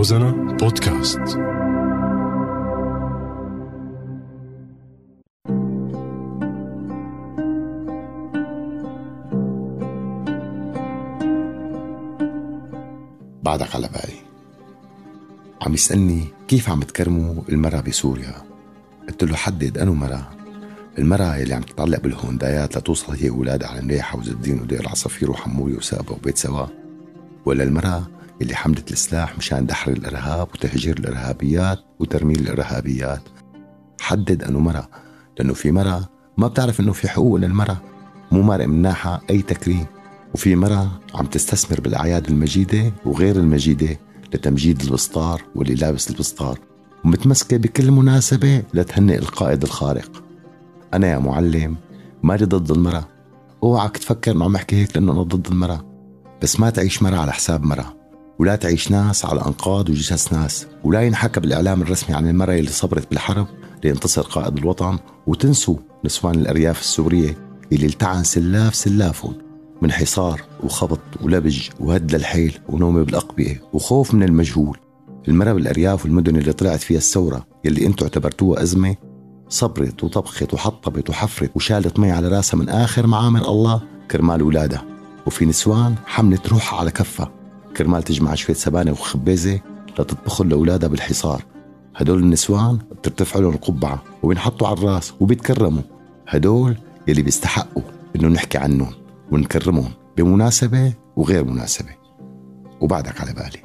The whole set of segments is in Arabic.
روزانا بودكاست. بعدك على بالي عم يسألني كيف عم تكرموا المرأة بسوريا؟ قلت له حدد أنو مرأة. المرأة اللي عم تتعلق بالهوندايات لتوصل هي وولادها على مريحة وعز الدين ودير العصافير وحمولي وسابة وبيت سوا. ولا المرأة اللي حملت السلاح مشان دحر الإرهاب وتهجير الإرهابيات وترميل الإرهابيات. حدد أنه مرأة لأنه في مرأة ما بتعرف أنه في حقوق للمرأة مو مارق مناحة أي تكريم. وفي مرأة عم تستثمر بالأعياد المجيدة وغير المجيدة لتمجيد البسطار واللي لابس البسطار. ومتمسكة بكل مناسبة لتهنئ القائد الخارق. أنا يا معلم مالي ضد المرأة أوعك تفكر انه عم أحكي هيك لأنه أنا ضد المرأة بس ما تعيش مرأة على حساب مرأة ولا تعيش ناس على أنقاض وجثث ناس ولا ينحكى بالإعلام الرسمي عن المرأة اللي صبرت بالحرب لينتصر قائد الوطن وتنسوا نسوان الأرياف السورية اللي التعن سلاف سلافهم من حصار وخبط ولبج وهد للحيل ونوم بالأقبئة وخوف من المجهول. المرأة بالارياف والمدن اللي طلعت فيها الثورة يلي أنتم اعتبرتوها أزمة صبرت وطبخت وحطبت وحفرت وشالت مي على راسها من آخر معامر الله كرمال ولادها. وفي نسوان حملت روحها على كفها. كرمال تجمع شوية سبانة وخبيزة لتطبخهم لأولادها بالحصار. هدول النسوان بترتفع لهم القبعة وبينحطوا على الراس وبيتكرموا. هدول يلي بيستحقوا إنه نحكي عنهم ونكرمهم بمناسبة وغير مناسبة. وبعدك على بالي.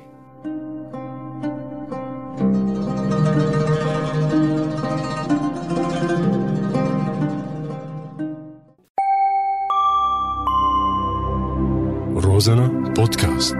Rosanna Podcast.